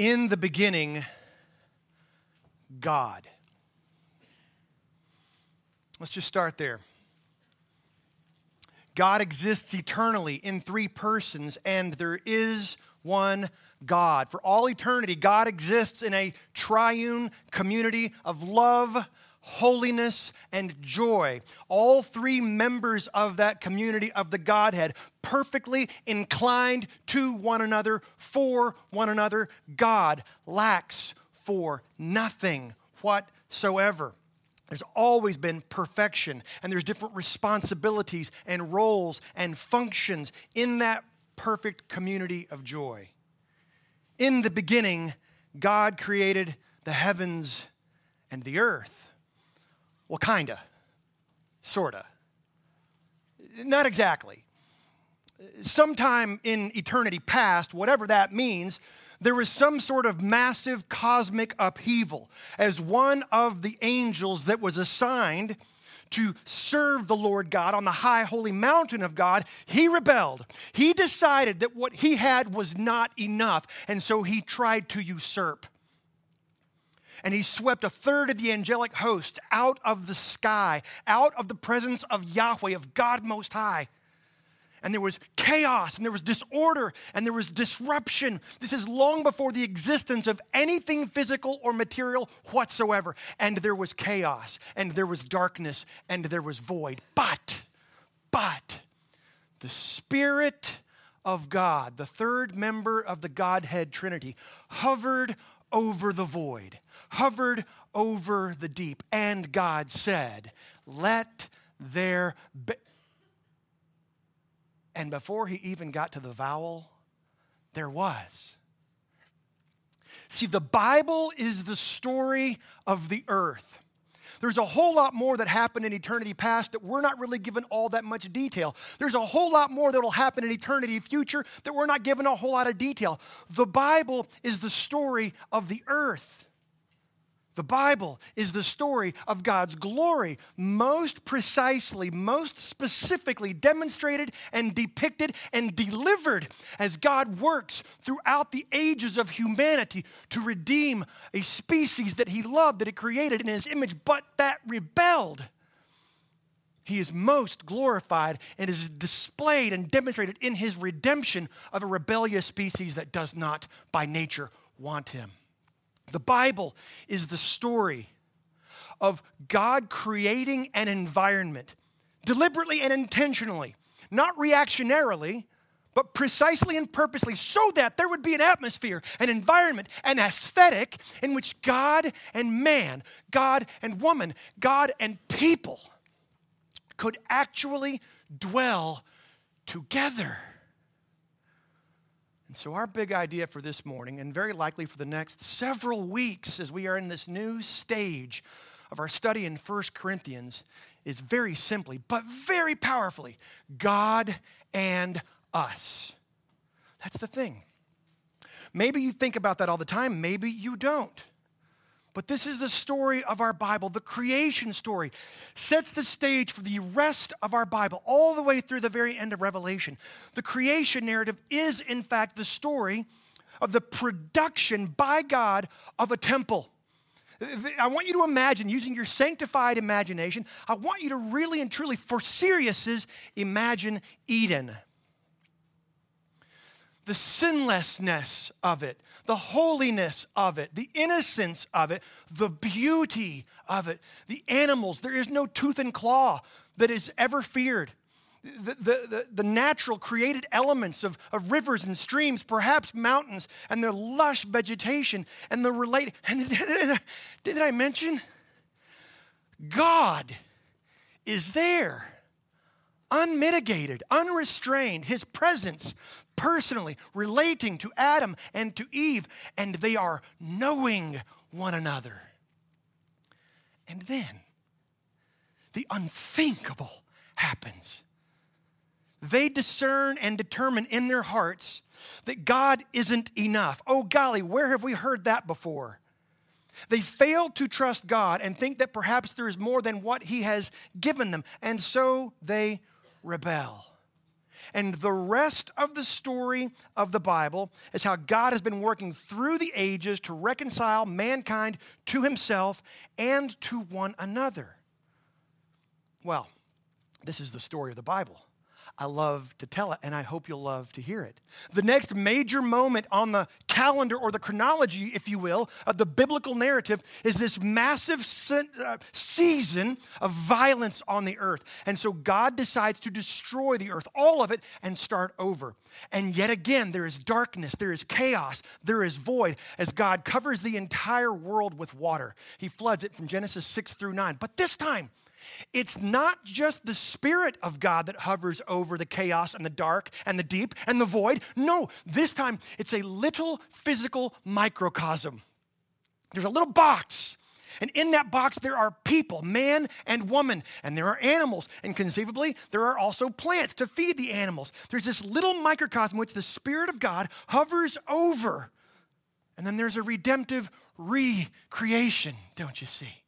In the beginning, God. Let's just start there. God exists eternally in three persons, and there is one God. For all eternity, God exists in a triune community of love, holiness, and joy. All three members of that community of the Godhead perfectly inclined to one another, for one another. God lacks for nothing whatsoever. There's always been perfection, and there's different responsibilities and roles and functions in that perfect community of joy. In the beginning, God created the heavens and the earth. Well, kinda, sorta. Not exactly. Sometime in eternity past, whatever that means, there was some sort of massive cosmic upheaval as one of the angels that was assigned to serve the Lord God on the high holy mountain of God, he rebelled. He decided that what he had was not enough, and so he tried to usurp. And he swept a third of the angelic host out of the sky, out of the presence of Yahweh, of God Most High and there was chaos and there was disorder and there was disruption. This is long before the existence of anything physical or material whatsoever. And there was chaos and there was darkness and there was void. But, but, the Spirit of God, the third member of the Godhead Trinity, hovered over the void, hovered over the deep. And God said, Let there be. And before he even got to the vowel, there was. See, the Bible is the story of the earth. There's a whole lot more that happened in eternity past that we're not really given all that much detail. There's a whole lot more that will happen in eternity future that we're not given a whole lot of detail. The Bible is the story of the earth. The Bible is the story of God's glory, most precisely, most specifically demonstrated and depicted and delivered as God works throughout the ages of humanity to redeem a species that He loved, that He created in His image, but that rebelled. He is most glorified and is displayed and demonstrated in His redemption of a rebellious species that does not, by nature, want Him. The Bible is the story of God creating an environment deliberately and intentionally, not reactionarily, but precisely and purposely, so that there would be an atmosphere, an environment, an aesthetic in which God and man, God and woman, God and people could actually dwell together. And so, our big idea for this morning, and very likely for the next several weeks as we are in this new stage of our study in 1 Corinthians, is very simply, but very powerfully God and us. That's the thing. Maybe you think about that all the time, maybe you don't. But this is the story of our Bible. The creation story sets the stage for the rest of our Bible, all the way through the very end of Revelation. The creation narrative is, in fact, the story of the production by God of a temple. I want you to imagine, using your sanctified imagination, I want you to really and truly, for seriouses, imagine Eden. The sinlessness of it, the holiness of it, the innocence of it, the beauty of it. The animals, there is no tooth and claw that is ever feared. The, the, the, natural created elements of, of rivers and streams, perhaps mountains, and their lush vegetation, and the related. And did I mention? God is there, unmitigated, unrestrained, his presence personally relating to Adam and to Eve, and they are knowing one another. And then the unthinkable happens. They discern and determine in their hearts that God isn't enough. Oh, golly, where have we heard that before? They fail to trust God and think that perhaps there is more than what He has given them, and so they rebel. And the rest of the story of the Bible is how God has been working through the ages to reconcile mankind to himself and to one another. Well, this is the story of the Bible. I love to tell it, and I hope you'll love to hear it. The next major moment on the calendar or the chronology, if you will, of the biblical narrative is this massive uh, season of violence on the earth. And so God decides to destroy the earth, all of it, and start over. And yet again, there is darkness, there is chaos, there is void as God covers the entire world with water. He floods it from Genesis 6 through 9. But this time, it's not just the Spirit of God that hovers over the chaos and the dark and the deep and the void. No, this time it's a little physical microcosm. There's a little box. And in that box, there are people, man and woman, and there are animals. And conceivably, there are also plants to feed the animals. There's this little microcosm which the Spirit of God hovers over. And then there's a redemptive recreation, don't you see?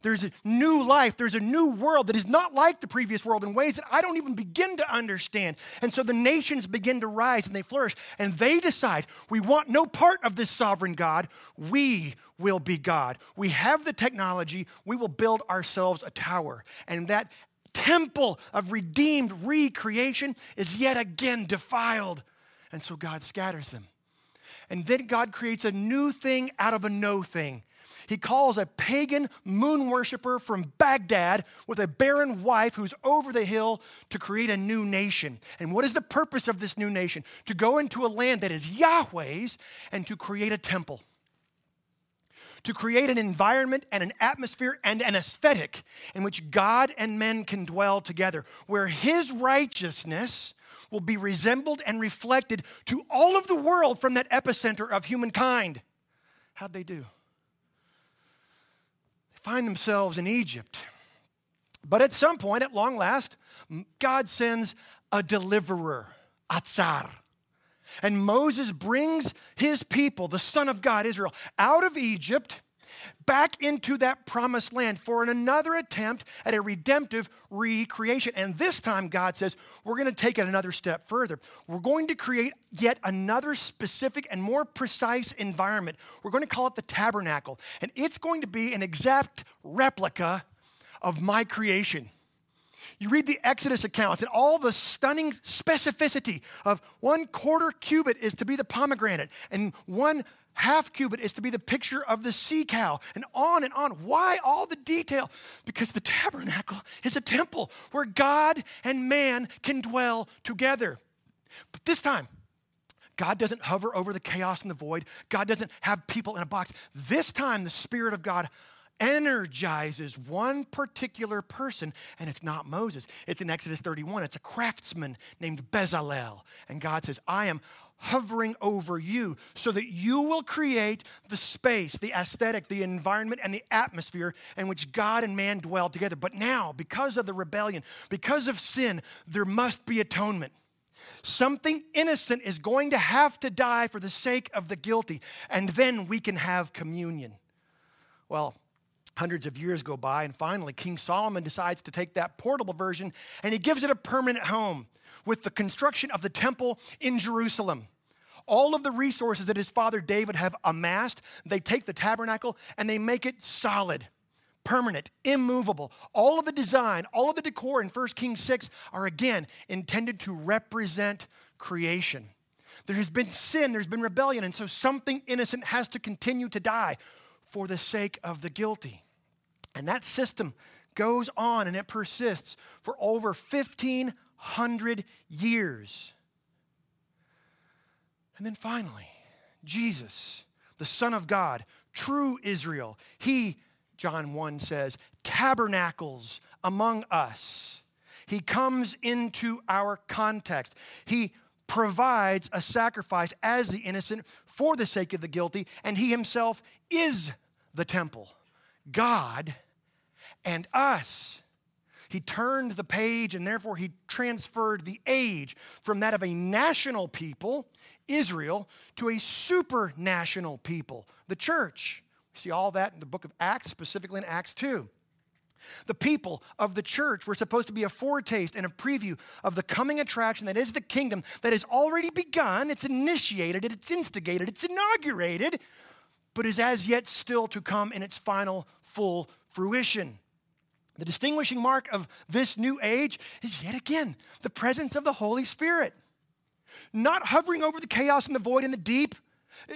There's a new life. There's a new world that is not like the previous world in ways that I don't even begin to understand. And so the nations begin to rise and they flourish. And they decide, we want no part of this sovereign God. We will be God. We have the technology. We will build ourselves a tower. And that temple of redeemed recreation is yet again defiled. And so God scatters them. And then God creates a new thing out of a no thing. He calls a pagan moon worshiper from Baghdad with a barren wife who's over the hill to create a new nation. And what is the purpose of this new nation? To go into a land that is Yahweh's and to create a temple to create an environment and an atmosphere and an aesthetic in which God and men can dwell together, where His righteousness will be resembled and reflected to all of the world from that epicenter of humankind. How'd they do? Find themselves in Egypt. But at some point, at long last, God sends a deliverer, Atzar. And Moses brings his people, the son of God, Israel, out of Egypt back into that promised land for another attempt at a redemptive recreation. And this time, God says, we're going to take it another step further. We're going to create yet another specific and more precise environment. We're going to call it the tabernacle. And it's going to be an exact replica of my creation. You read the Exodus accounts and all the stunning specificity of one quarter cubit is to be the pomegranate, and one half cubit is to be the picture of the sea cow, and on and on. Why all the detail? Because the tabernacle is a temple where God and man can dwell together. But this time, God doesn't hover over the chaos and the void. God doesn't have people in a box. This time, the Spirit of God energizes one particular person, and it's not Moses. It's in Exodus 31. It's a craftsman named Bezalel. And God says, I am hovering over you so that you will create the space, the aesthetic, the environment, and the atmosphere in which God and man dwell together. But now, because of the rebellion, because of sin, there must be atonement. Something innocent is going to have to die for the sake of the guilty, and then we can have communion. Well, hundreds of years go by, and finally, King Solomon decides to take that portable version and he gives it a permanent home with the construction of the temple in Jerusalem. All of the resources that his father David have amassed, they take the tabernacle and they make it solid, permanent, immovable. All of the design, all of the decor in 1 Kings 6 are again intended to represent creation. There has been sin, there's been rebellion, and so something innocent has to continue to die for the sake of the guilty. And that system goes on and it persists for over 15 hundred years. And then finally, Jesus, the Son of God, true Israel, he, John 1 says, tabernacles among us. He comes into our context. He provides a sacrifice as the innocent for the sake of the guilty, and he himself is the temple. God and us. He turned the page and therefore he transferred the age from that of a national people, Israel, to a supranational people, the church. We see all that in the book of Acts, specifically in Acts 2. The people of the church were supposed to be a foretaste and a preview of the coming attraction that is the kingdom that has already begun, it's initiated, it's instigated, it's inaugurated, but is as yet still to come in its final full fruition. The distinguishing mark of this new age is yet again the presence of the Holy Spirit. Not hovering over the chaos and the void and the deep,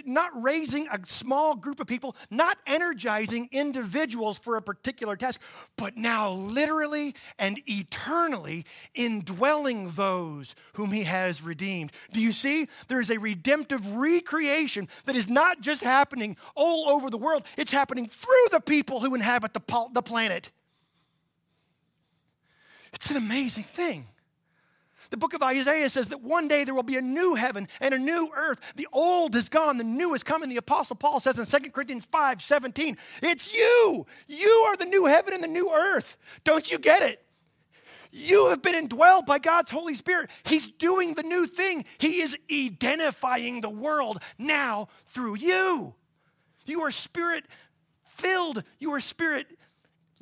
not raising a small group of people, not energizing individuals for a particular task, but now literally and eternally indwelling those whom he has redeemed. Do you see? There is a redemptive recreation that is not just happening all over the world, it's happening through the people who inhabit the, the planet. It's an amazing thing. The book of Isaiah says that one day there will be a new heaven and a new earth. The old is gone, the new is coming. The apostle Paul says in 2 Corinthians 5 17, it's you. You are the new heaven and the new earth. Don't you get it? You have been indwelled by God's Holy Spirit. He's doing the new thing. He is identifying the world now through you. You are spirit filled. You are spirit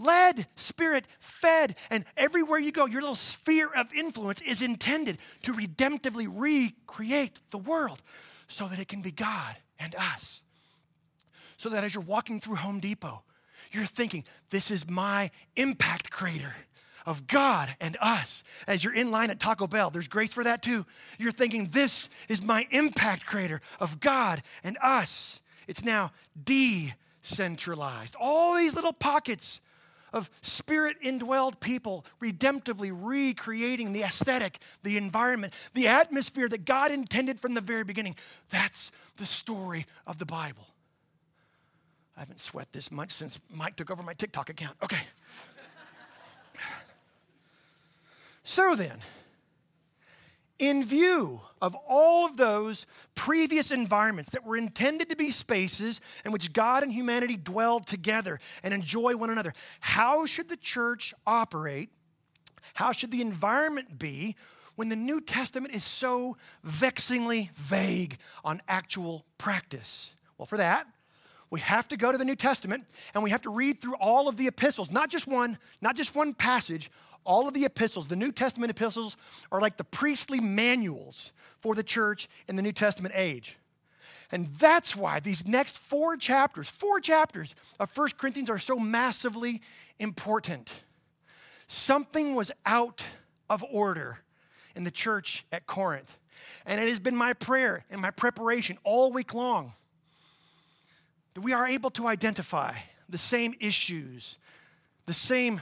led, spirit fed. And everywhere you go, your little sphere of influence is intended to redemptively recreate the world so that it can be God and us. So that as you're walking through Home Depot, you're thinking, this is my impact crater of God and us. As you're in line at Taco Bell, there's grace for that too. You're thinking, this is my impact crater of God and us. It's now decentralized. All these little pockets of spirit indwelled people redemptively recreating the aesthetic, the environment, the atmosphere that God intended from the very beginning. That's the story of the Bible. I haven't sweat this much since Mike took over my TikTok account. Okay. so then, in view of all of those previous environments that were intended to be spaces in which God and humanity dwelled together and enjoy one another, how should the church operate? How should the environment be when the New Testament is so vexingly vague on actual practice? Well, for that, we have to go to the New Testament and we have to read through all of the epistles, not just one, not just one passage, all of the epistles, the New Testament epistles, are like the priestly manuals for the church in the New Testament age. And that's why these next four chapters, four chapters of 1 Corinthians are so massively important. Something was out of order in the church at Corinth. And it has been my prayer and my preparation all week long that we are able to identify the same issues, the same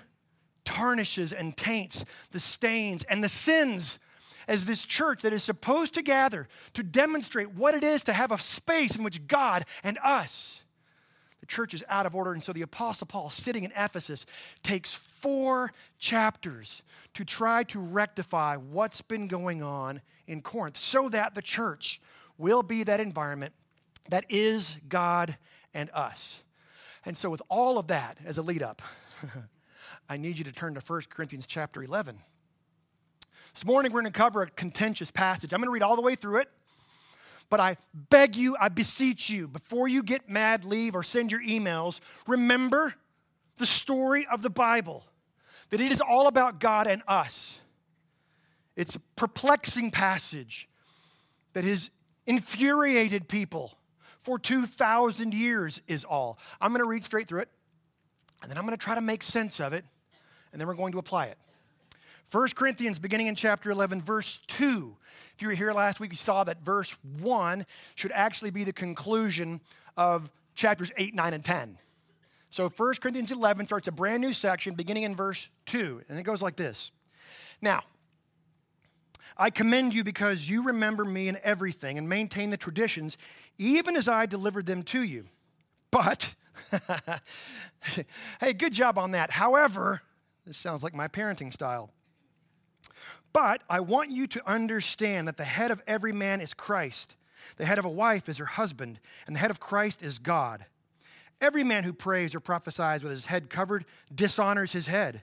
tarnishes and taints, the stains and the sins as this church that is supposed to gather to demonstrate what it is to have a space in which God and us, the church is out of order. And so the Apostle Paul, sitting in Ephesus, takes four chapters to try to rectify what's been going on in Corinth so that the church will be that environment that is God and us. And so, with all of that as a lead up, I need you to turn to 1 Corinthians chapter 11. This morning, we're going to cover a contentious passage. I'm going to read all the way through it, but I beg you, I beseech you, before you get mad, leave, or send your emails, remember the story of the Bible, that it is all about God and us. It's a perplexing passage that has infuriated people for 2,000 years, is all. I'm going to read straight through it, and then I'm going to try to make sense of it and then we're going to apply it. 1 Corinthians, beginning in chapter 11, verse 2. If you were here last week, you saw that verse 1 should actually be the conclusion of chapters 8, 9, and 10. So 1 Corinthians 11 starts a brand new section beginning in verse 2, and it goes like this Now, I commend you because you remember me in everything and maintain the traditions, even as I delivered them to you. But, hey, good job on that. However, this sounds like my parenting style. But I want you to understand that the head of every man is Christ. The head of a wife is her husband, and the head of Christ is God. Every man who prays or prophesies with his head covered dishonors his head.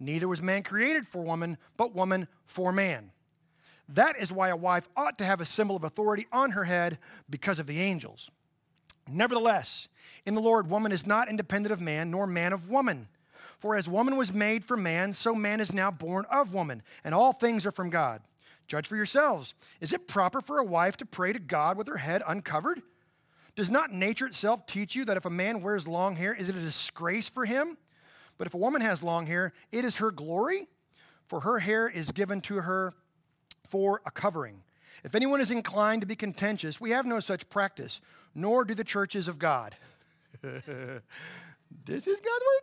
Neither was man created for woman, but woman for man. That is why a wife ought to have a symbol of authority on her head because of the angels. Nevertheless, in the Lord, woman is not independent of man, nor man of woman. For as woman was made for man, so man is now born of woman, and all things are from God. Judge for yourselves. Is it proper for a wife to pray to God with her head uncovered? Does not nature itself teach you that if a man wears long hair, is it a disgrace for him? But if a woman has long hair, it is her glory, for her hair is given to her for a covering. If anyone is inclined to be contentious, we have no such practice, nor do the churches of God. this is God's word?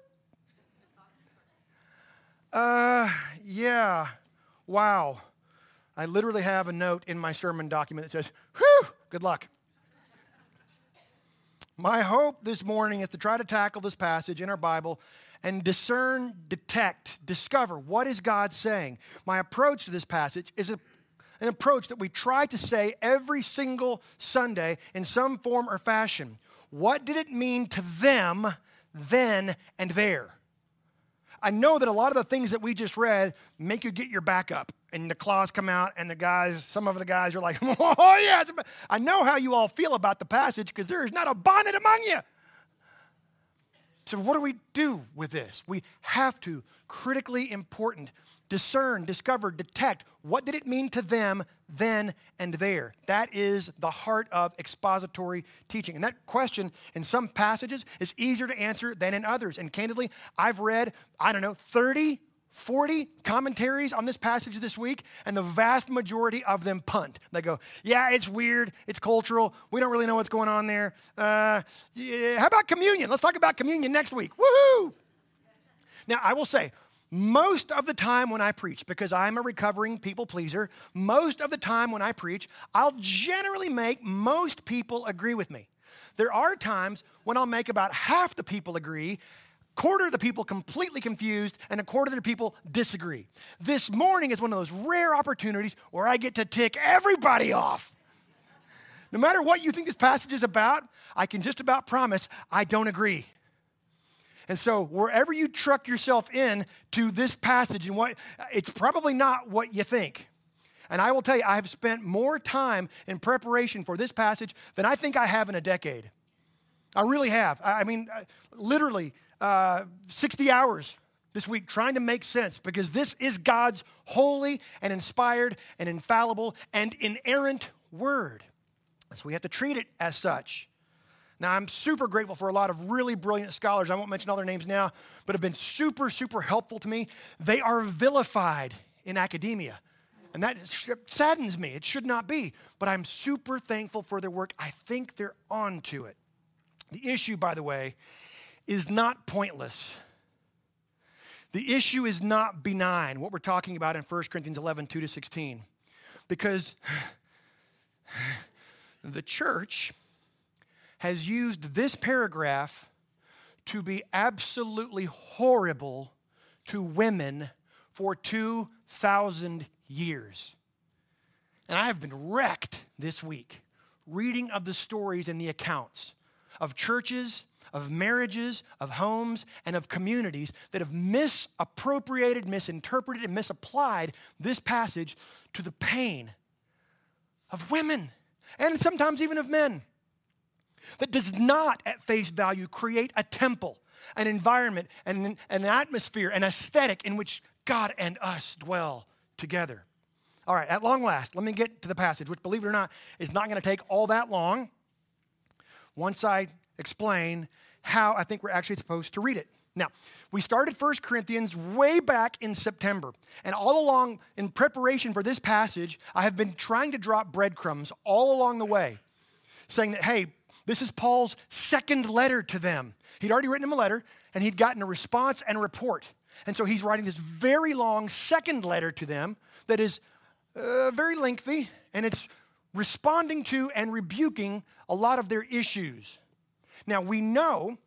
Uh, yeah. Wow. I literally have a note in my sermon document that says, Whew, good luck. My hope this morning is to try to tackle this passage in our Bible and discern, detect, discover what is God saying. My approach to this passage is a, an approach that we try to say every single Sunday in some form or fashion. What did it mean to them then and there? I know that a lot of the things that we just read make you get your back up and the claws come out and the guys, some of the guys are like, oh yeah. I know how you all feel about the passage because there is not a bonnet among you. So what do we do with this? We have to critically important discern, discover, detect what did it mean to them then and there. That is the heart of expository teaching. And that question in some passages is easier to answer than in others. And candidly, I've read, I don't know, 30 40 commentaries on this passage this week, and the vast majority of them punt. They go, Yeah, it's weird, it's cultural, we don't really know what's going on there. Uh, yeah, how about communion? Let's talk about communion next week. Woohoo! Now, I will say, most of the time when I preach, because I'm a recovering people pleaser, most of the time when I preach, I'll generally make most people agree with me. There are times when I'll make about half the people agree, quarter of the people completely confused, and a quarter of the people disagree. This morning is one of those rare opportunities where I get to tick everybody off. No matter what you think this passage is about, I can just about promise I don't agree. And so, wherever you truck yourself in to this passage, and what it's probably not what you think. And I will tell you, I have spent more time in preparation for this passage than I think I have in a decade. I really have. I mean, uh, literally uh, 60 hours this week trying to make sense because this is God's holy and inspired and infallible and inerrant word. So we have to treat it as such. Now, I'm super grateful for a lot of really brilliant scholars. I won't mention all their names now, but have been super, super helpful to me. They are vilified in academia. And that saddens me. It should not be. But I'm super thankful for their work. I think they're on to it. The issue, by the way, is not pointless. The issue is not benign, what we're talking about in 1 Corinthians 11, 2 to 16. Because the church has used this paragraph to be absolutely horrible to women for 2,000 years. And I have been wrecked this week reading of the stories and the accounts of churches, of marriages, of homes, and of communities that have misappropriated, misinterpreted, and misapplied this passage to the pain of women and sometimes even of men that does not, at face value, create a temple, an environment, and an atmosphere, an aesthetic in which God and us dwell together. All right, at long last, let me get to the passage, which, believe it or not, is not going to take all that long once I explain how I think we're actually supposed to read it. Now, we started 1 Corinthians way back in September. And all along, in preparation for this passage, I have been trying to drop breadcrumbs all along the way, saying that, hey, this is Paul's second letter to them. He'd already written them a letter, and he'd gotten a response and a report. And so he's writing this very long second letter to them that is uh, very lengthy, and it's responding to and rebuking a lot of their issues. Now, we know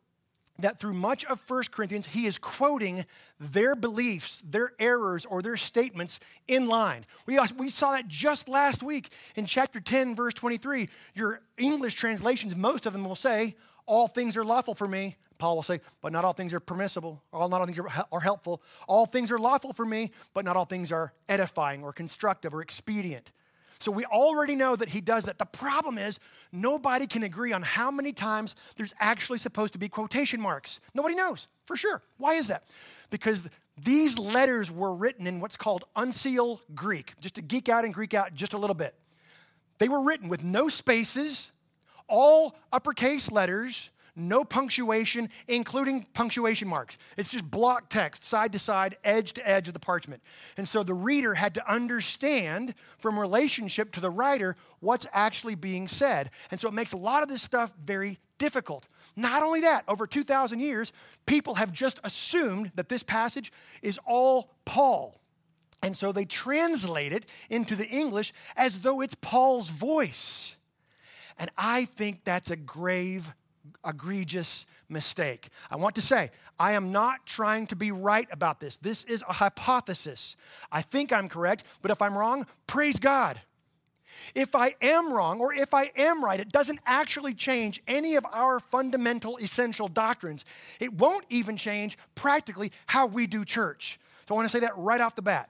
that through much of 1 Corinthians, he is quoting their beliefs, their errors, or their statements in line. We, we saw that just last week in chapter 10, verse 23. Your English translations, most of them will say, All things are lawful for me. Paul will say, But not all things are permissible, all, not all things are, are helpful. All things are lawful for me, but not all things are edifying or constructive or expedient. So we already know that he does that. The problem is, nobody can agree on how many times there's actually supposed to be quotation marks. Nobody knows for sure. Why is that? Because these letters were written in what's called uncial Greek, just to geek out and Greek out just a little bit. They were written with no spaces, all uppercase letters, no punctuation, including punctuation marks. It's just block text, side to side, edge to edge of the parchment. And so the reader had to understand from relationship to the writer what's actually being said. And so it makes a lot of this stuff very difficult. Not only that, over 2,000 years, people have just assumed that this passage is all Paul. And so they translate it into the English as though it's Paul's voice. And I think that's a grave egregious mistake. I want to say, I am not trying to be right about this. This is a hypothesis. I think I'm correct, but if I'm wrong, praise God. If I am wrong or if I am right, it doesn't actually change any of our fundamental essential doctrines. It won't even change practically how we do church. So I want to say that right off the bat.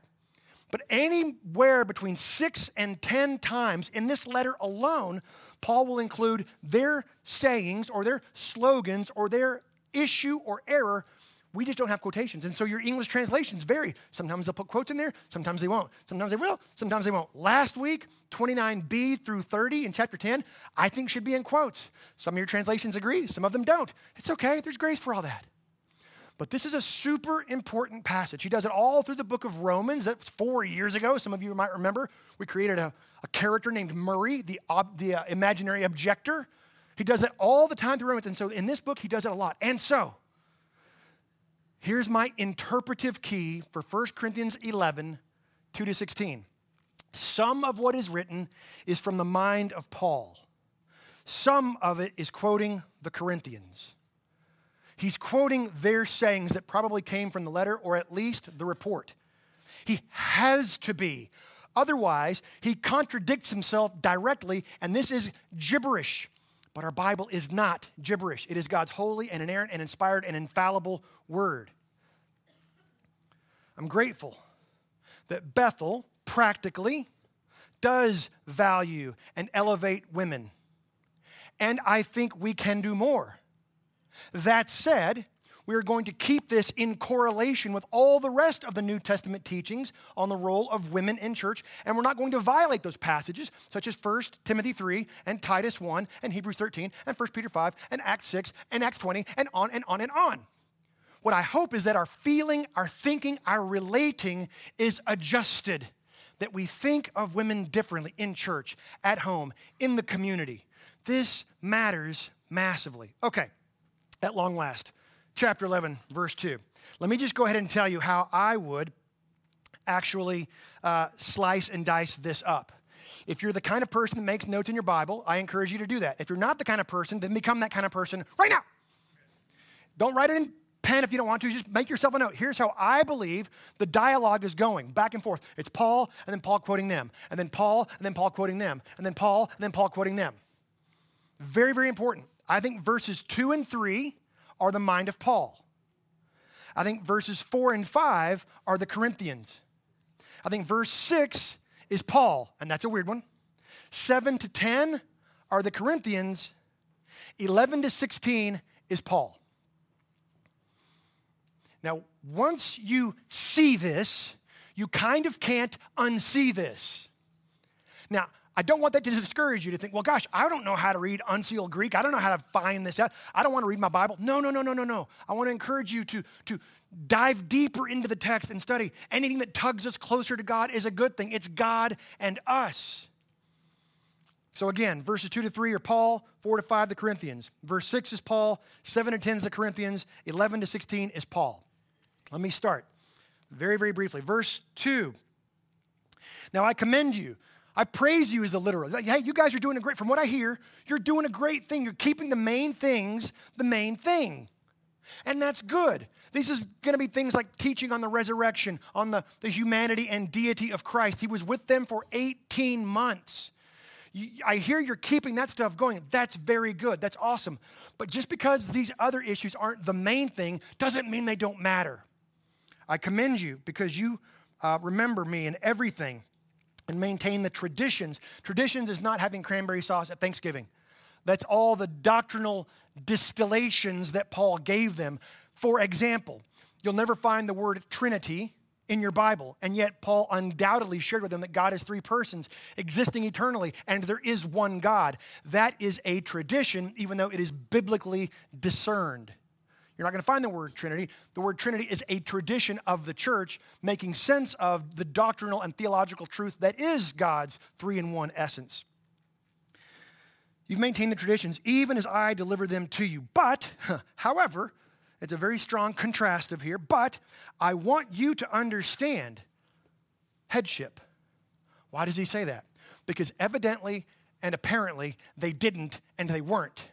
But anywhere between six and 10 times in this letter alone, Paul will include their sayings or their slogans or their issue or error. We just don't have quotations. And so your English translations vary. Sometimes they'll put quotes in there, sometimes they won't. Sometimes they will, sometimes they won't. Last week, 29b through 30 in chapter 10, I think should be in quotes. Some of your translations agree, some of them don't. It's okay, there's grace for all that. But this is a super important passage. He does it all through the book of Romans. That's four years ago. Some of you might remember we created a, a character named Murray, the, ob, the uh, imaginary objector. He does it all the time through Romans. And so in this book, he does it a lot. And so here's my interpretive key for 1 Corinthians 11, 2 to 16. Some of what is written is from the mind of Paul, some of it is quoting the Corinthians. He's quoting their sayings that probably came from the letter or at least the report. He has to be. Otherwise, he contradicts himself directly, and this is gibberish. But our Bible is not gibberish. It is God's holy and inerrant and inspired and infallible word. I'm grateful that Bethel practically does value and elevate women. And I think we can do more. That said, we are going to keep this in correlation with all the rest of the New Testament teachings on the role of women in church, and we're not going to violate those passages, such as 1 Timothy 3 and Titus 1 and Hebrews 13 and 1 Peter 5 and Acts 6 and Acts 20 and on and on and on. What I hope is that our feeling, our thinking, our relating is adjusted, that we think of women differently in church, at home, in the community. This matters massively. Okay at long last. Chapter 11, verse 2. Let me just go ahead and tell you how I would actually uh, slice and dice this up. If you're the kind of person that makes notes in your Bible, I encourage you to do that. If you're not the kind of person, then become that kind of person right now. Don't write it in pen if you don't want to. Just make yourself a note. Here's how I believe the dialogue is going back and forth. It's Paul, and then Paul quoting them, and then Paul, and then Paul quoting them, and then Paul, and then Paul quoting them. Very, very important. I think verses two and three are the mind of Paul. I think verses four and five are the Corinthians. I think verse six is Paul, and that's a weird one. Seven to 10 are the Corinthians. 11 to 16 is Paul. Now, once you see this, you kind of can't unsee this. Now, I don't want that to discourage you to think, well, gosh, I don't know how to read uncial Greek. I don't know how to find this out. I don't want to read my Bible. No, no, no, no, no, no. I want to encourage you to, to dive deeper into the text and study. Anything that tugs us closer to God is a good thing. It's God and us. So again, verses 2 to 3 are Paul, 4 to 5 the Corinthians. Verse 6 is Paul, 7 to 10 is the Corinthians, 11 to 16 is Paul. Let me start very, very briefly. Verse 2. Now I commend you I praise you as a literal. Hey, you guys are doing a great, from what I hear, you're doing a great thing. You're keeping the main things the main thing. And that's good. This is going to be things like teaching on the resurrection, on the, the humanity and deity of Christ. He was with them for 18 months. I hear you're keeping that stuff going. That's very good. That's awesome. But just because these other issues aren't the main thing doesn't mean they don't matter. I commend you because you uh, remember me in everything and maintain the traditions. Traditions is not having cranberry sauce at Thanksgiving. That's all the doctrinal distillations that Paul gave them. For example, you'll never find the word Trinity in your Bible. And yet, Paul undoubtedly shared with them that God is three persons existing eternally, and there is one God. That is a tradition, even though it is biblically discerned. You're not going to find the word Trinity. The word Trinity is a tradition of the church, making sense of the doctrinal and theological truth that is God's three in one essence. You've maintained the traditions, even as I deliver them to you. But, however, it's a very strong contrast of here, but I want you to understand headship. Why does he say that? Because evidently and apparently they didn't and they weren't.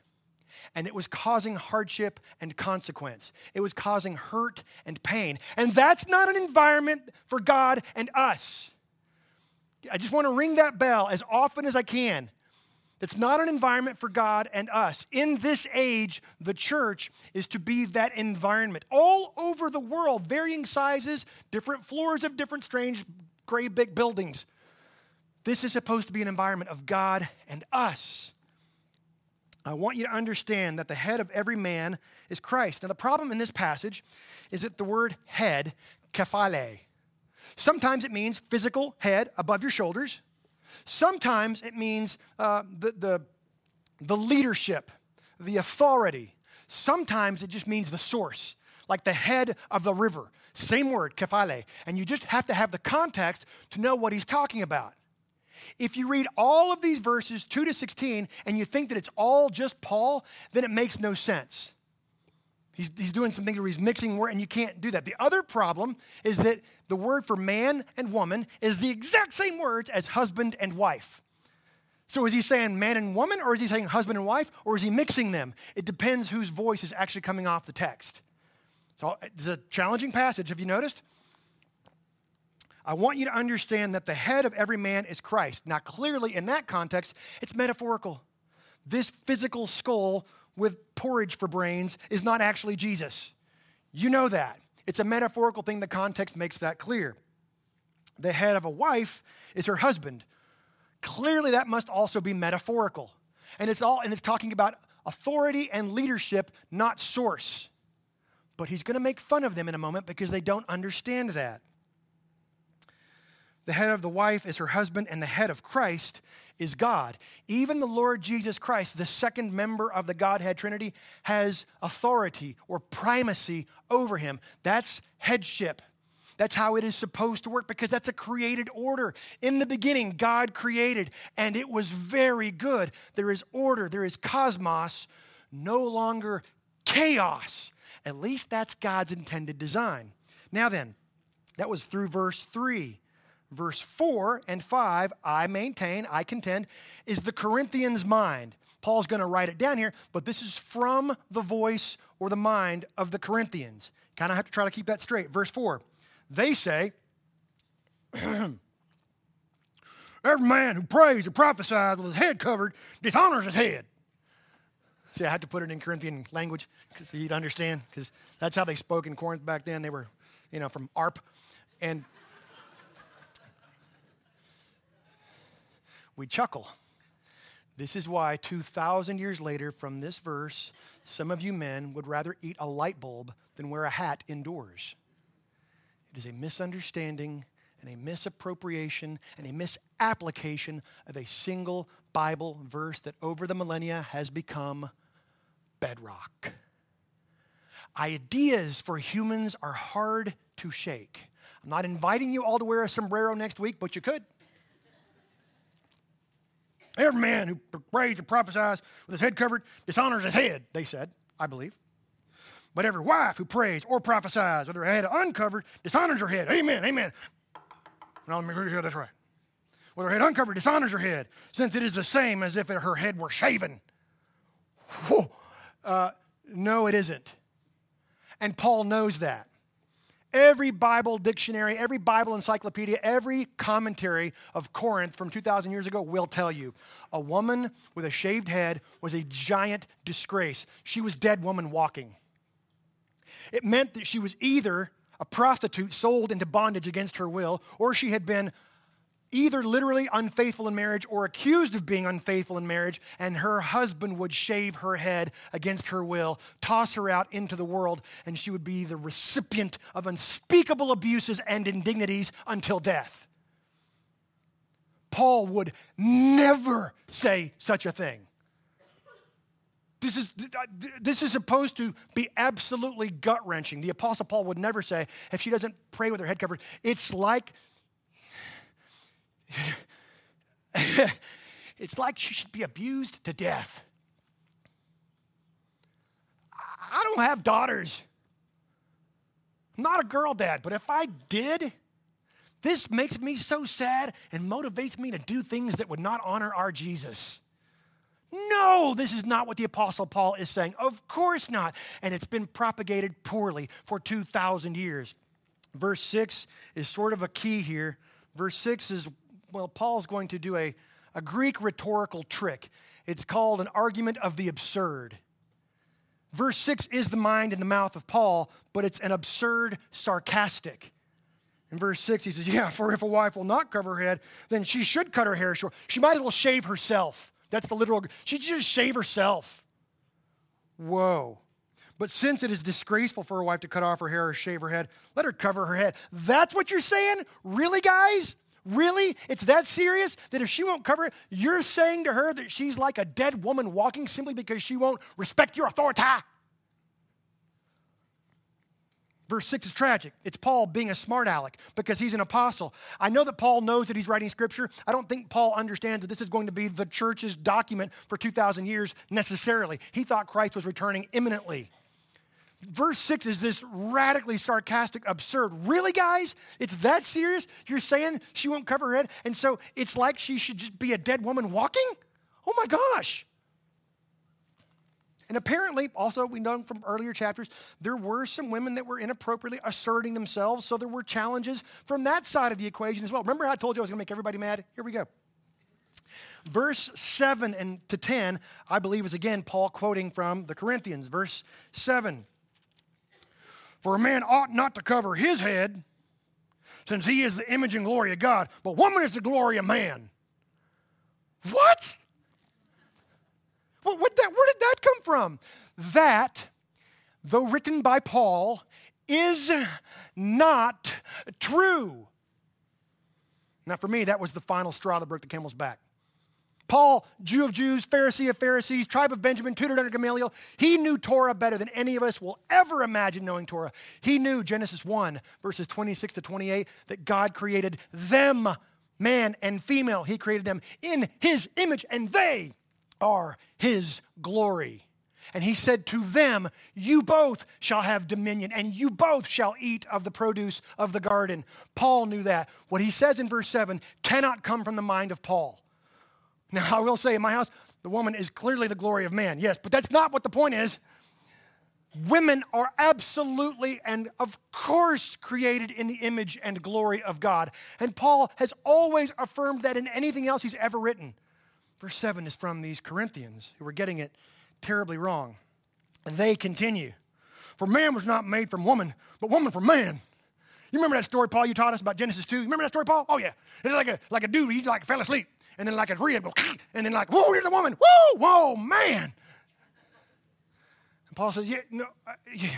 And it was causing hardship and consequence. It was causing hurt and pain. And that's not an environment for God and us. I just want to ring that bell as often as I can. It's not an environment for God and us. In this age, the church is to be that environment. All over the world, varying sizes, different floors of different strange gray big buildings. This is supposed to be an environment of God and us. I want you to understand that the head of every man is Christ. Now, the problem in this passage is that the word head, kephale, sometimes it means physical head above your shoulders. Sometimes it means uh, the, the, the leadership, the authority. Sometimes it just means the source, like the head of the river. Same word, kephale. And you just have to have the context to know what he's talking about. If you read all of these verses, 2 to 16, and you think that it's all just Paul, then it makes no sense. He's, he's doing some things where he's mixing words, and you can't do that. The other problem is that the word for man and woman is the exact same words as husband and wife. So is he saying man and woman, or is he saying husband and wife, or is he mixing them? It depends whose voice is actually coming off the text. So uh, it's a challenging passage. Have you noticed? I want you to understand that the head of every man is Christ. Now, clearly, in that context, it's metaphorical. This physical skull with porridge for brains is not actually Jesus. You know that. It's a metaphorical thing. The context makes that clear. The head of a wife is her husband. Clearly, that must also be metaphorical. And it's all and it's talking about authority and leadership, not source. But he's going to make fun of them in a moment because they don't understand that. The head of the wife is her husband, and the head of Christ is God. Even the Lord Jesus Christ, the second member of the Godhead Trinity, has authority or primacy over him. That's headship. That's how it is supposed to work because that's a created order. In the beginning, God created, and it was very good. There is order, there is cosmos, no longer chaos. At least that's God's intended design. Now then, that was through verse 3 verse 4 and 5, I maintain, I contend, is the Corinthians' mind. Paul's going to write it down here, but this is from the voice or the mind of the Corinthians. Kind of have to try to keep that straight. Verse 4, they say, Every man who prays or prophesies with his head covered dishonors his head. See, I had to put it in Corinthian language so you'd understand, because that's how they spoke in Corinth back then. They were, you know, from ARP. And we chuckle. This is why 2,000 years later, from this verse, some of you men would rather eat a light bulb than wear a hat indoors. It is a misunderstanding and a misappropriation and a misapplication of a single Bible verse that over the millennia has become bedrock. Ideas for humans are hard to shake. I'm not inviting you all to wear a sombrero next week, but you could. Every man who prays and prophesies with his head covered dishonors his head, they said, I believe. But every wife who prays or prophesies with her head uncovered dishonors her head. Amen, amen. Let me that's right. With her head uncovered dishonors her head, since it is the same as if her head were shaven. Uh, no, it isn't. And Paul knows that. Every Bible dictionary, every Bible encyclopedia, every commentary of Corinth from 2,000 years ago will tell you a woman with a shaved head was a giant disgrace. She was dead woman walking. It meant that she was either a prostitute sold into bondage against her will, or she had been either literally unfaithful in marriage or accused of being unfaithful in marriage, and her husband would shave her head against her will, toss her out into the world, and she would be the recipient of unspeakable abuses and indignities until death. Paul would never say such a thing. This is, uh, this is supposed to be absolutely gut wrenching. The Apostle Paul would never say, if she doesn't pray with her head covered, it's like it's like she should be abused to death. I don't have daughters. I'm not a girl dad, but if I did, this makes me so sad and motivates me to do things that would not honor our Jesus. No, this is not what the Apostle Paul is saying. Of course not. And it's been propagated poorly for 2,000 years. Verse 6 is sort of a key here. Verse 6 is well, Paul's going to do a, a Greek rhetorical trick. It's called an argument of the absurd. Verse 6 is the mind and the mouth of Paul, but it's an absurd sarcastic. In verse 6, he says, Yeah, for if a wife will not cover her head, then she should cut her hair short. She might as well shave herself. That's the literal, she should just shave herself. Whoa. But since it is disgraceful for a wife to cut off her hair or shave her head, let her cover her head. That's what you're saying? Really, guys? Really? It's that serious that if she won't cover it, you're saying to her that she's like a dead woman walking simply because she won't respect your authority? Verse 6 is tragic. It's Paul being a smart aleck because he's an apostle. I know that Paul knows that he's writing scripture. I don't think Paul understands that this is going to be the church's document for 2,000 years necessarily. He thought Christ was returning imminently. Verse 6 is this radically sarcastic, absurd. Really, guys? It's that serious? You're saying she won't cover her head? And so it's like she should just be a dead woman walking? Oh my gosh. And apparently, also, we know from earlier chapters, there were some women that were inappropriately asserting themselves, so there were challenges from that side of the equation as well. Remember how I told you I was going to make everybody mad? Here we go. Verse 7 and to 10, I believe, is again Paul quoting from the Corinthians. Verse 7 for a man ought not to cover his head, since he is the image and glory of God, but woman is the glory of man. What? What, that, where did that come from? That, though written by Paul, is not true. Now, for me, that was the final straw that broke the camel's back. Paul, Jew of Jews, Pharisee of Pharisees, tribe of Benjamin, tutored under Gamaliel, he knew Torah better than any of us will ever imagine knowing Torah. He knew Genesis 1, verses 26 to 28, that God created them, man and female. He created them in his image, and they are his glory. And he said to them, You both shall have dominion, and you both shall eat of the produce of the garden. Paul knew that. What he says in verse 7 cannot come from the mind of Paul. Now, I will say in my house, the woman is clearly the glory of man, yes, but that's not what the point is. Women are absolutely and of course created in the image and glory of God. And Paul has always affirmed that in anything else he's ever written. Verse 7 is from these Corinthians who were getting it terribly wrong. And they continue For man was not made from woman, but woman from man. You remember that story, Paul, you taught us about Genesis 2? You remember that story, Paul? Oh, yeah. It's like a, like a dude, he like fell asleep and then like a rib and then like, whoa, here's a woman, whoa, whoa, man. And Paul says, yeah, no, uh, yeah.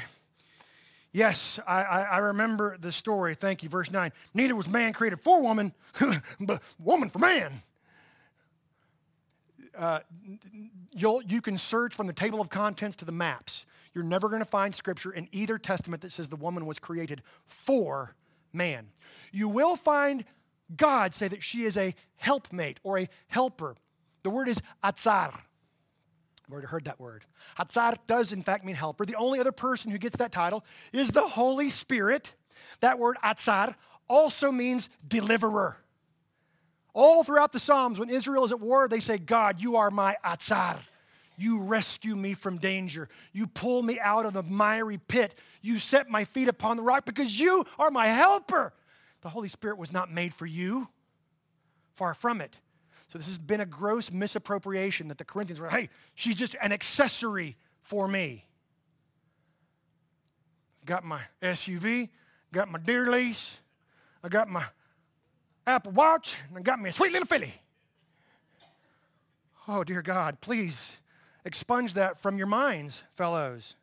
Yes, I, I, I, remember the story. Thank you. Verse 9. Neither was man created for woman, but woman for man. Uh, you'll, you can search from the table of contents to the maps. You're never going to find scripture in either testament that says the woman was created for man. You will find God say that she is a helpmate or a helper. The word is atzar. I've already heard that word. Atzar does, in fact, mean helper. The only other person who gets that title is the Holy Spirit. That word atzar also means deliverer. All throughout the Psalms, when Israel is at war, they say, God, you are my atzar. You rescue me from danger. You pull me out of the miry pit. You set my feet upon the rock because you are my helper. The Holy Spirit was not made for you, far from it. So, this has been a gross misappropriation that the Corinthians were, hey, she's just an accessory for me. Got my SUV, got my deer lease, I got my Apple Watch, and I got me a sweet little filly. Oh, dear God, please expunge that from your minds, fellows.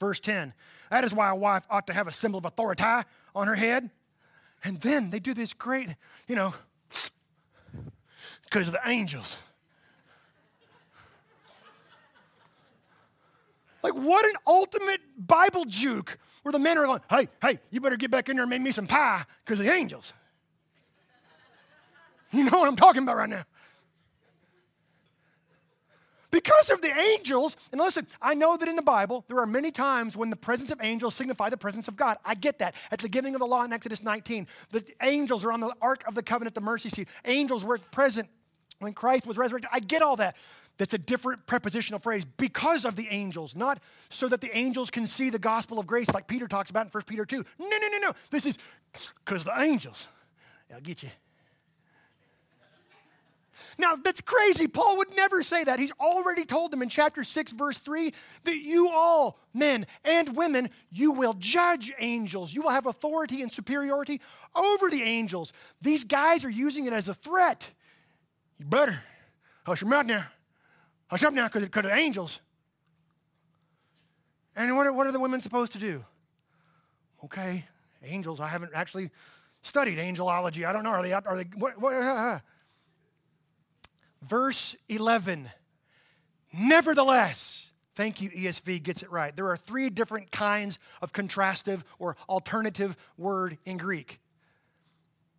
Verse 10 That is why a wife ought to have a symbol of authority on her head. And then they do this great, you know, because of the angels. Like, what an ultimate Bible juke where the men are going, hey, hey, you better get back in there and make me some pie because of the angels. You know what I'm talking about right now. Because of the angels, and listen, I know that in the Bible, there are many times when the presence of angels signify the presence of God. I get that. At the giving of the law in Exodus 19, the angels are on the Ark of the Covenant, the mercy seat. Angels were present when Christ was resurrected. I get all that. That's a different prepositional phrase because of the angels, not so that the angels can see the gospel of grace like Peter talks about in 1 Peter 2. No, no, no, no. This is because the angels. I'll get you. Now, that's crazy. Paul would never say that. He's already told them in chapter 6, verse 3, that you all, men and women, you will judge angels. You will have authority and superiority over the angels. These guys are using it as a threat. You better hush your mouth now. Hush up now because of angels. And what are, what are the women supposed to do? Okay, angels. I haven't actually studied angelology. I don't know. Are they? Are they? What, what, Verse 11. Nevertheless, thank you, ESV gets it right. There are three different kinds of contrastive or alternative word in Greek.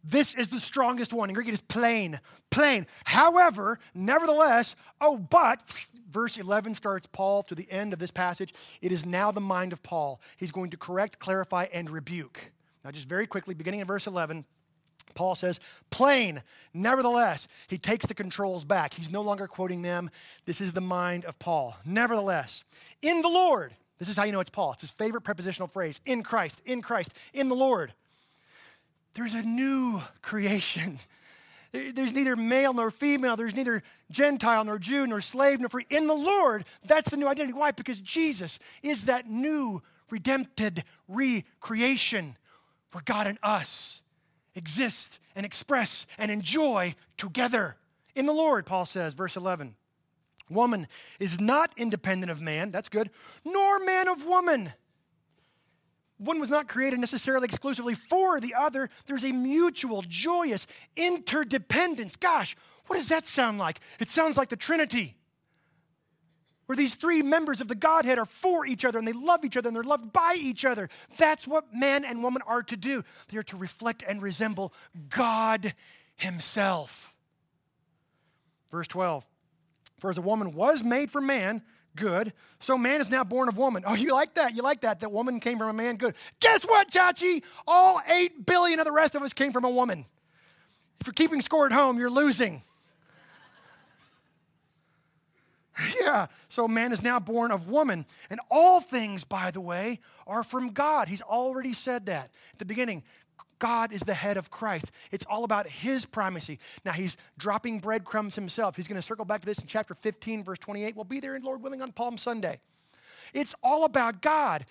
This is the strongest one. In Greek, it is plain. Plain. However, nevertheless, oh, but, verse 11 starts Paul to the end of this passage. It is now the mind of Paul. He's going to correct, clarify, and rebuke. Now, just very quickly, beginning in verse 11, Paul says, plain. Nevertheless, he takes the controls back. He's no longer quoting them. This is the mind of Paul. Nevertheless, in the Lord, this is how you know it's Paul. It's his favorite prepositional phrase in Christ, in Christ, in the Lord. There's a new creation. There's neither male nor female. There's neither Gentile nor Jew nor slave nor free. In the Lord, that's the new identity. Why? Because Jesus is that new, redempted recreation where God and us exist and express and enjoy together in the Lord, Paul says, verse 11. Woman is not independent of man, that's good, nor man of woman. One was not created necessarily exclusively for the other. There's a mutual, joyous interdependence. Gosh, what does that sound like? It sounds like the Trinity where these three members of the Godhead are for each other and they love each other and they're loved by each other. That's what man and woman are to do. They are to reflect and resemble God Himself. Verse 12 For as a woman was made for man, good, so man is now born of woman. Oh, you like that? You like that? That woman came from a man, good. Guess what, Chachi? All 8 billion of the rest of us came from a woman. If you're keeping score at home, you're losing. Yeah, so man is now born of woman. And all things, by the way, are from God. He's already said that at the beginning. God is the head of Christ. It's all about his primacy. Now he's dropping breadcrumbs himself. He's going to circle back to this in chapter 15, verse 28. We'll be there, in Lord willing, on Palm Sunday. It's all about God.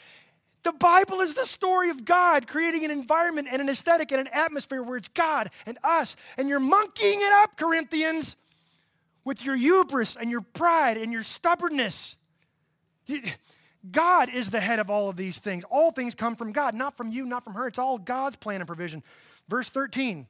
The Bible is the story of God creating an environment and an aesthetic and an atmosphere where it's God and us. And you're monkeying it up, Corinthians with your hubris and your pride and your stubbornness. God is the head of all of these things. All things come from God, not from you, not from her. It's all God's plan and provision. Verse 13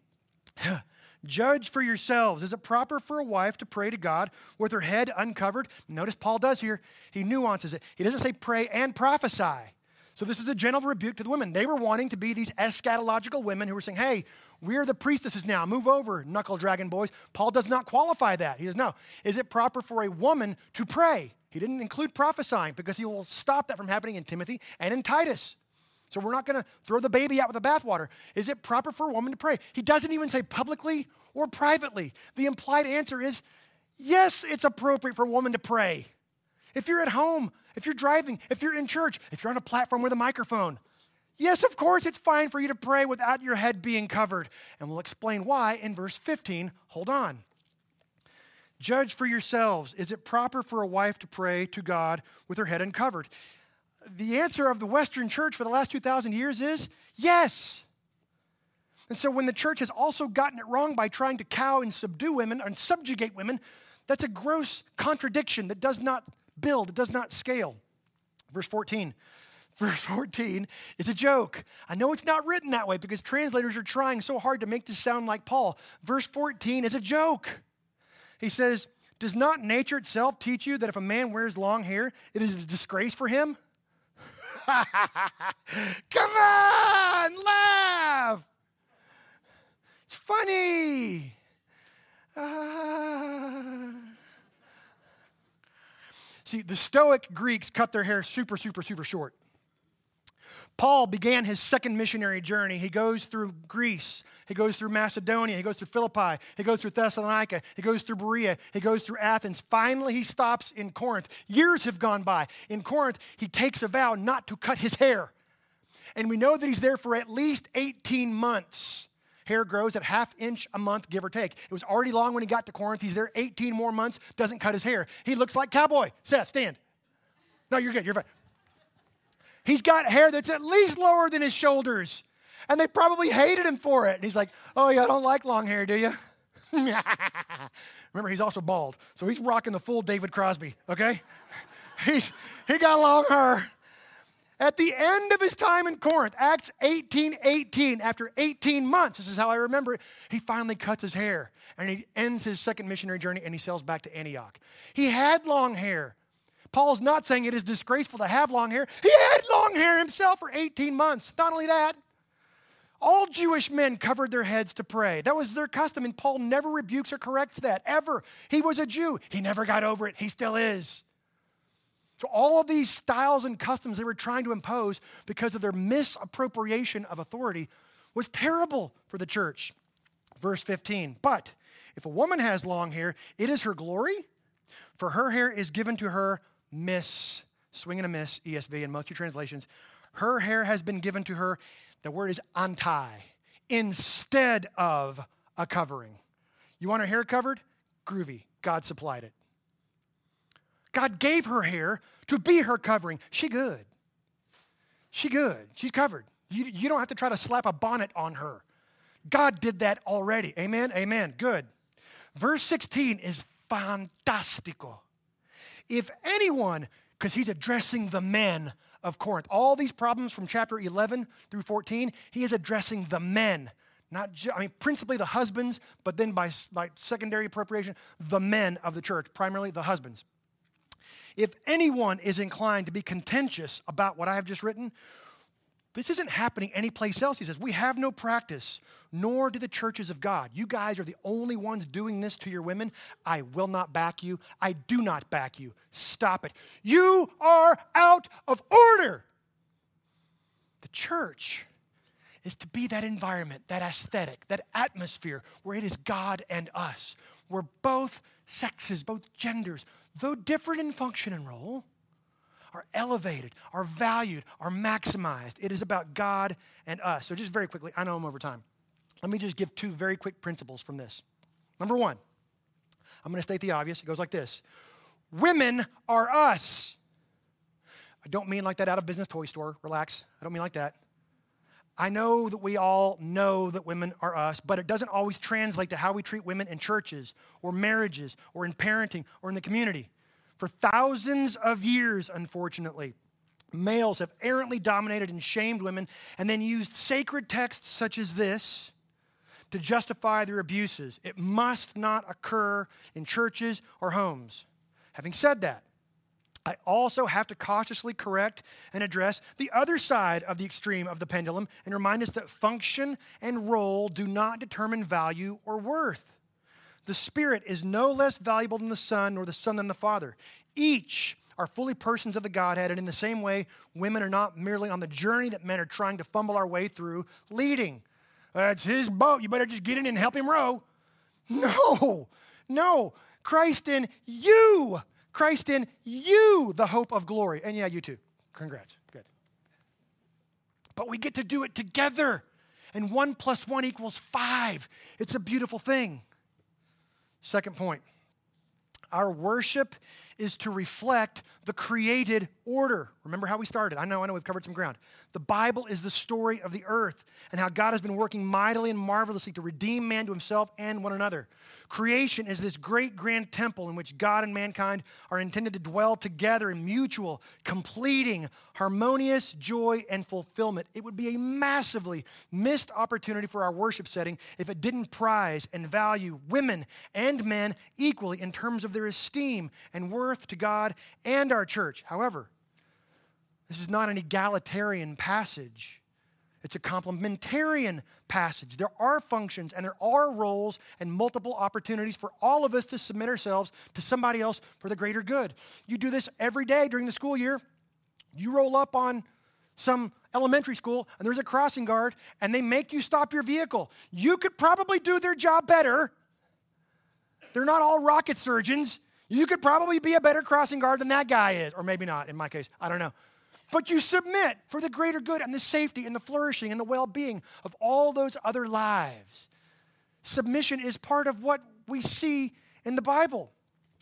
Judge for yourselves. Is it proper for a wife to pray to God with her head uncovered? Notice Paul does here. He nuances it. He doesn't say pray and prophesy. So this is a gentle rebuke to the women. They were wanting to be these eschatological women who were saying, hey, we're the priestesses now. Move over, knuckle dragon boys. Paul does not qualify that. He says, no. Is it proper for a woman to pray? He didn't include prophesying because he will stop that from happening in Timothy and in Titus. So we're not going to throw the baby out with the bathwater. Is it proper for a woman to pray? He doesn't even say publicly or privately. The implied answer is Yes, it's appropriate for a woman to pray. If you're at home, if you're driving, if you're in church, if you're on a platform with a microphone, yes, of course, it's fine for you to pray without your head being covered. And we'll explain why in verse 15. Hold on. Judge for yourselves. Is it proper for a wife to pray to God with her head uncovered? The answer of the Western church for the last 2,000 years is yes. And so when the church has also gotten it wrong by trying to cow and subdue women and subjugate women, that's a gross contradiction that does not build, it does not scale. Verse 14. Verse 14 is a joke. I know it's not written that way because translators are trying so hard to make this sound like Paul. Verse 14 is a joke. He says, Does not nature itself teach you that if a man wears long hair, it is a disgrace for him? Come on, laugh. It's funny. Uh... See, the Stoic Greeks cut their hair super, super, super short. Paul began his second missionary journey. He goes through Greece, he goes through Macedonia, he goes through Philippi, he goes through Thessalonica, he goes through Berea, he goes through Athens. Finally, he stops in Corinth. Years have gone by. In Corinth, he takes a vow not to cut his hair. And we know that he's there for at least 18 months. Hair grows at half inch a month, give or take. It was already long when he got to Corinth. He's there 18 more months, doesn't cut his hair. He looks like cowboy. Seth, stand. No, you're good. You're fine. He's got hair that's at least lower than his shoulders. And they probably hated him for it. And he's like, Oh, yeah, I don't like long hair, do you? Remember, he's also bald. So he's rocking the full David Crosby, okay? he's, he got long hair. At the end of his time in Corinth, Acts 18 18, after 18 months, this is how I remember it, he finally cuts his hair and he ends his second missionary journey and he sails back to Antioch. He had long hair. Paul's not saying it is disgraceful to have long hair. He had long hair himself for 18 months. Not only that, all Jewish men covered their heads to pray. That was their custom, and Paul never rebukes or corrects that, ever. He was a Jew. He never got over it. He still is. So, all of these styles and customs they were trying to impose because of their misappropriation of authority was terrible for the church. Verse 15, but if a woman has long hair, it is her glory, for her hair is given to her miss, swing and a miss, ESV, and most of your translations. Her hair has been given to her, the word is anti, instead of a covering. You want her hair covered? Groovy. God supplied it. God gave her hair to be her covering. She good. She good. She's covered. You, you don't have to try to slap a bonnet on her. God did that already. Amen? Amen. Good. Verse 16 is fantastico. If anyone, because he's addressing the men of Corinth, all these problems from chapter 11 through 14, he is addressing the men. Not I mean, principally the husbands, but then by, by secondary appropriation, the men of the church, primarily the husbands. If anyone is inclined to be contentious about what I have just written, this isn't happening anyplace else. He says, We have no practice, nor do the churches of God. You guys are the only ones doing this to your women. I will not back you. I do not back you. Stop it. You are out of order. The church is to be that environment, that aesthetic, that atmosphere where it is God and us, where both sexes, both genders, though different in function and role, are elevated, are valued, are maximized. It is about God and us. So, just very quickly, I know I'm over time. Let me just give two very quick principles from this. Number one, I'm going to state the obvious. It goes like this Women are us. I don't mean like that out of business toy store. Relax. I don't mean like that. I know that we all know that women are us, but it doesn't always translate to how we treat women in churches or marriages or in parenting or in the community. For thousands of years, unfortunately, males have errantly dominated and shamed women and then used sacred texts such as this to justify their abuses. It must not occur in churches or homes. Having said that, I also have to cautiously correct and address the other side of the extreme of the pendulum and remind us that function and role do not determine value or worth. The Spirit is no less valuable than the Son, nor the Son than the Father. Each are fully persons of the Godhead, and in the same way, women are not merely on the journey that men are trying to fumble our way through, leading. That's his boat. You better just get in and help him row. No, no. Christ in you. Christ in you, the hope of glory. And yeah, you too. Congrats. Good. But we get to do it together. And one plus one equals five. It's a beautiful thing. Second point our worship is to reflect the created order. Remember how we started? I know, I know, we've covered some ground. The Bible is the story of the earth and how God has been working mightily and marvelously to redeem man to himself and one another. Creation is this great grand temple in which God and mankind are intended to dwell together in mutual, completing, harmonious joy and fulfillment. It would be a massively missed opportunity for our worship setting if it didn't prize and value women and men equally in terms of their esteem and worth to God and our church. However, this is not an egalitarian passage. It's a complementarian passage. There are functions and there are roles and multiple opportunities for all of us to submit ourselves to somebody else for the greater good. You do this every day during the school year. You roll up on some elementary school and there's a crossing guard and they make you stop your vehicle. You could probably do their job better. They're not all rocket surgeons. You could probably be a better crossing guard than that guy is, or maybe not in my case. I don't know but you submit for the greater good and the safety and the flourishing and the well being of all those other lives. Submission is part of what we see in the Bible.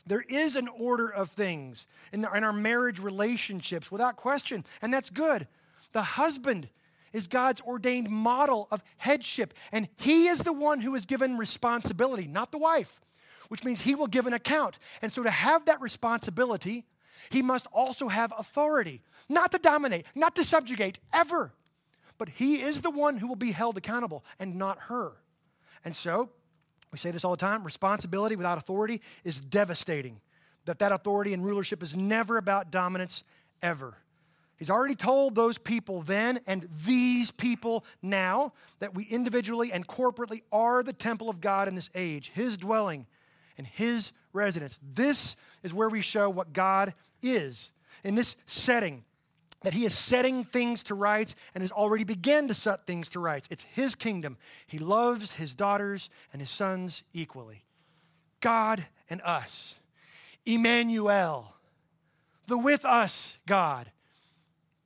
There is an order of things in, the, in our marriage relationships without question, and that's good. The husband is God's ordained model of headship, and he is the one who is given responsibility, not the wife, which means he will give an account. And so to have that responsibility, he must also have authority not to dominate, not to subjugate, ever. But he is the one who will be held accountable and not her. And so, we say this all the time responsibility without authority is devastating. That that authority and rulership is never about dominance, ever. He's already told those people then and these people now that we individually and corporately are the temple of God in this age, His dwelling and His residence. This is where we show what God is. In this setting, that he is setting things to rights and has already begun to set things to rights. It's his kingdom. He loves his daughters and his sons equally. God and us. Emmanuel, the with us God.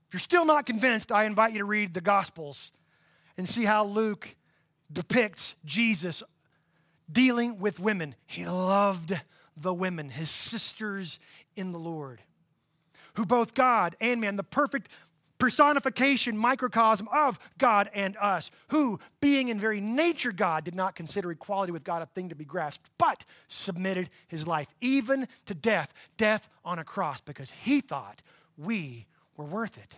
If you're still not convinced, I invite you to read the Gospels and see how Luke depicts Jesus dealing with women. He loved the women, his sisters in the Lord who both God and man, the perfect personification, microcosm of God and us, who, being in very nature God, did not consider equality with God a thing to be grasped, but submitted his life even to death, death on a cross, because he thought we were worth it.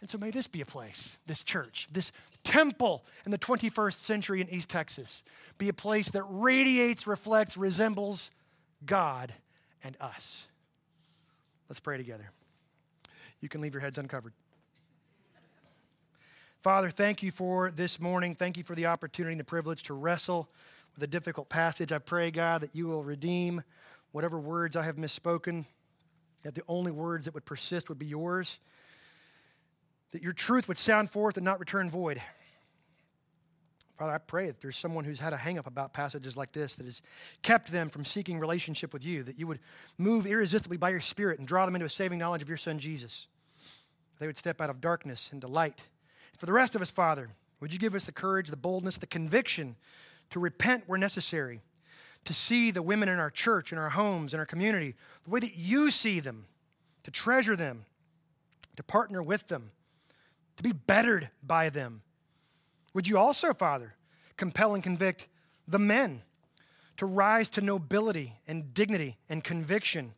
And so may this be a place, this church, this temple in the 21st century in East Texas, be a place that radiates, reflects, resembles God and us. Let's pray together. You can leave your heads uncovered. Father, thank you for this morning. Thank you for the opportunity and the privilege to wrestle with a difficult passage. I pray, God, that you will redeem whatever words I have misspoken, that the only words that would persist would be yours, that your truth would sound forth and not return void. Father, I pray that there's someone who's had a hangup about passages like this that has kept them from seeking relationship with you, that you would move irresistibly by your Spirit and draw them into a saving knowledge of your Son, Jesus. They would step out of darkness into light. For the rest of us, Father, would you give us the courage, the boldness, the conviction to repent where necessary, to see the women in our church, in our homes, in our community, the way that you see them, to treasure them, to partner with them, to be bettered by them would you also, Father, compel and convict the men to rise to nobility and dignity and conviction,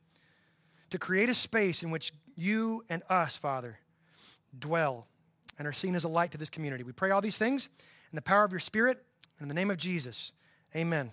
to create a space in which you and us, Father, dwell and are seen as a light to this community? We pray all these things in the power of your Spirit, and in the name of Jesus. Amen.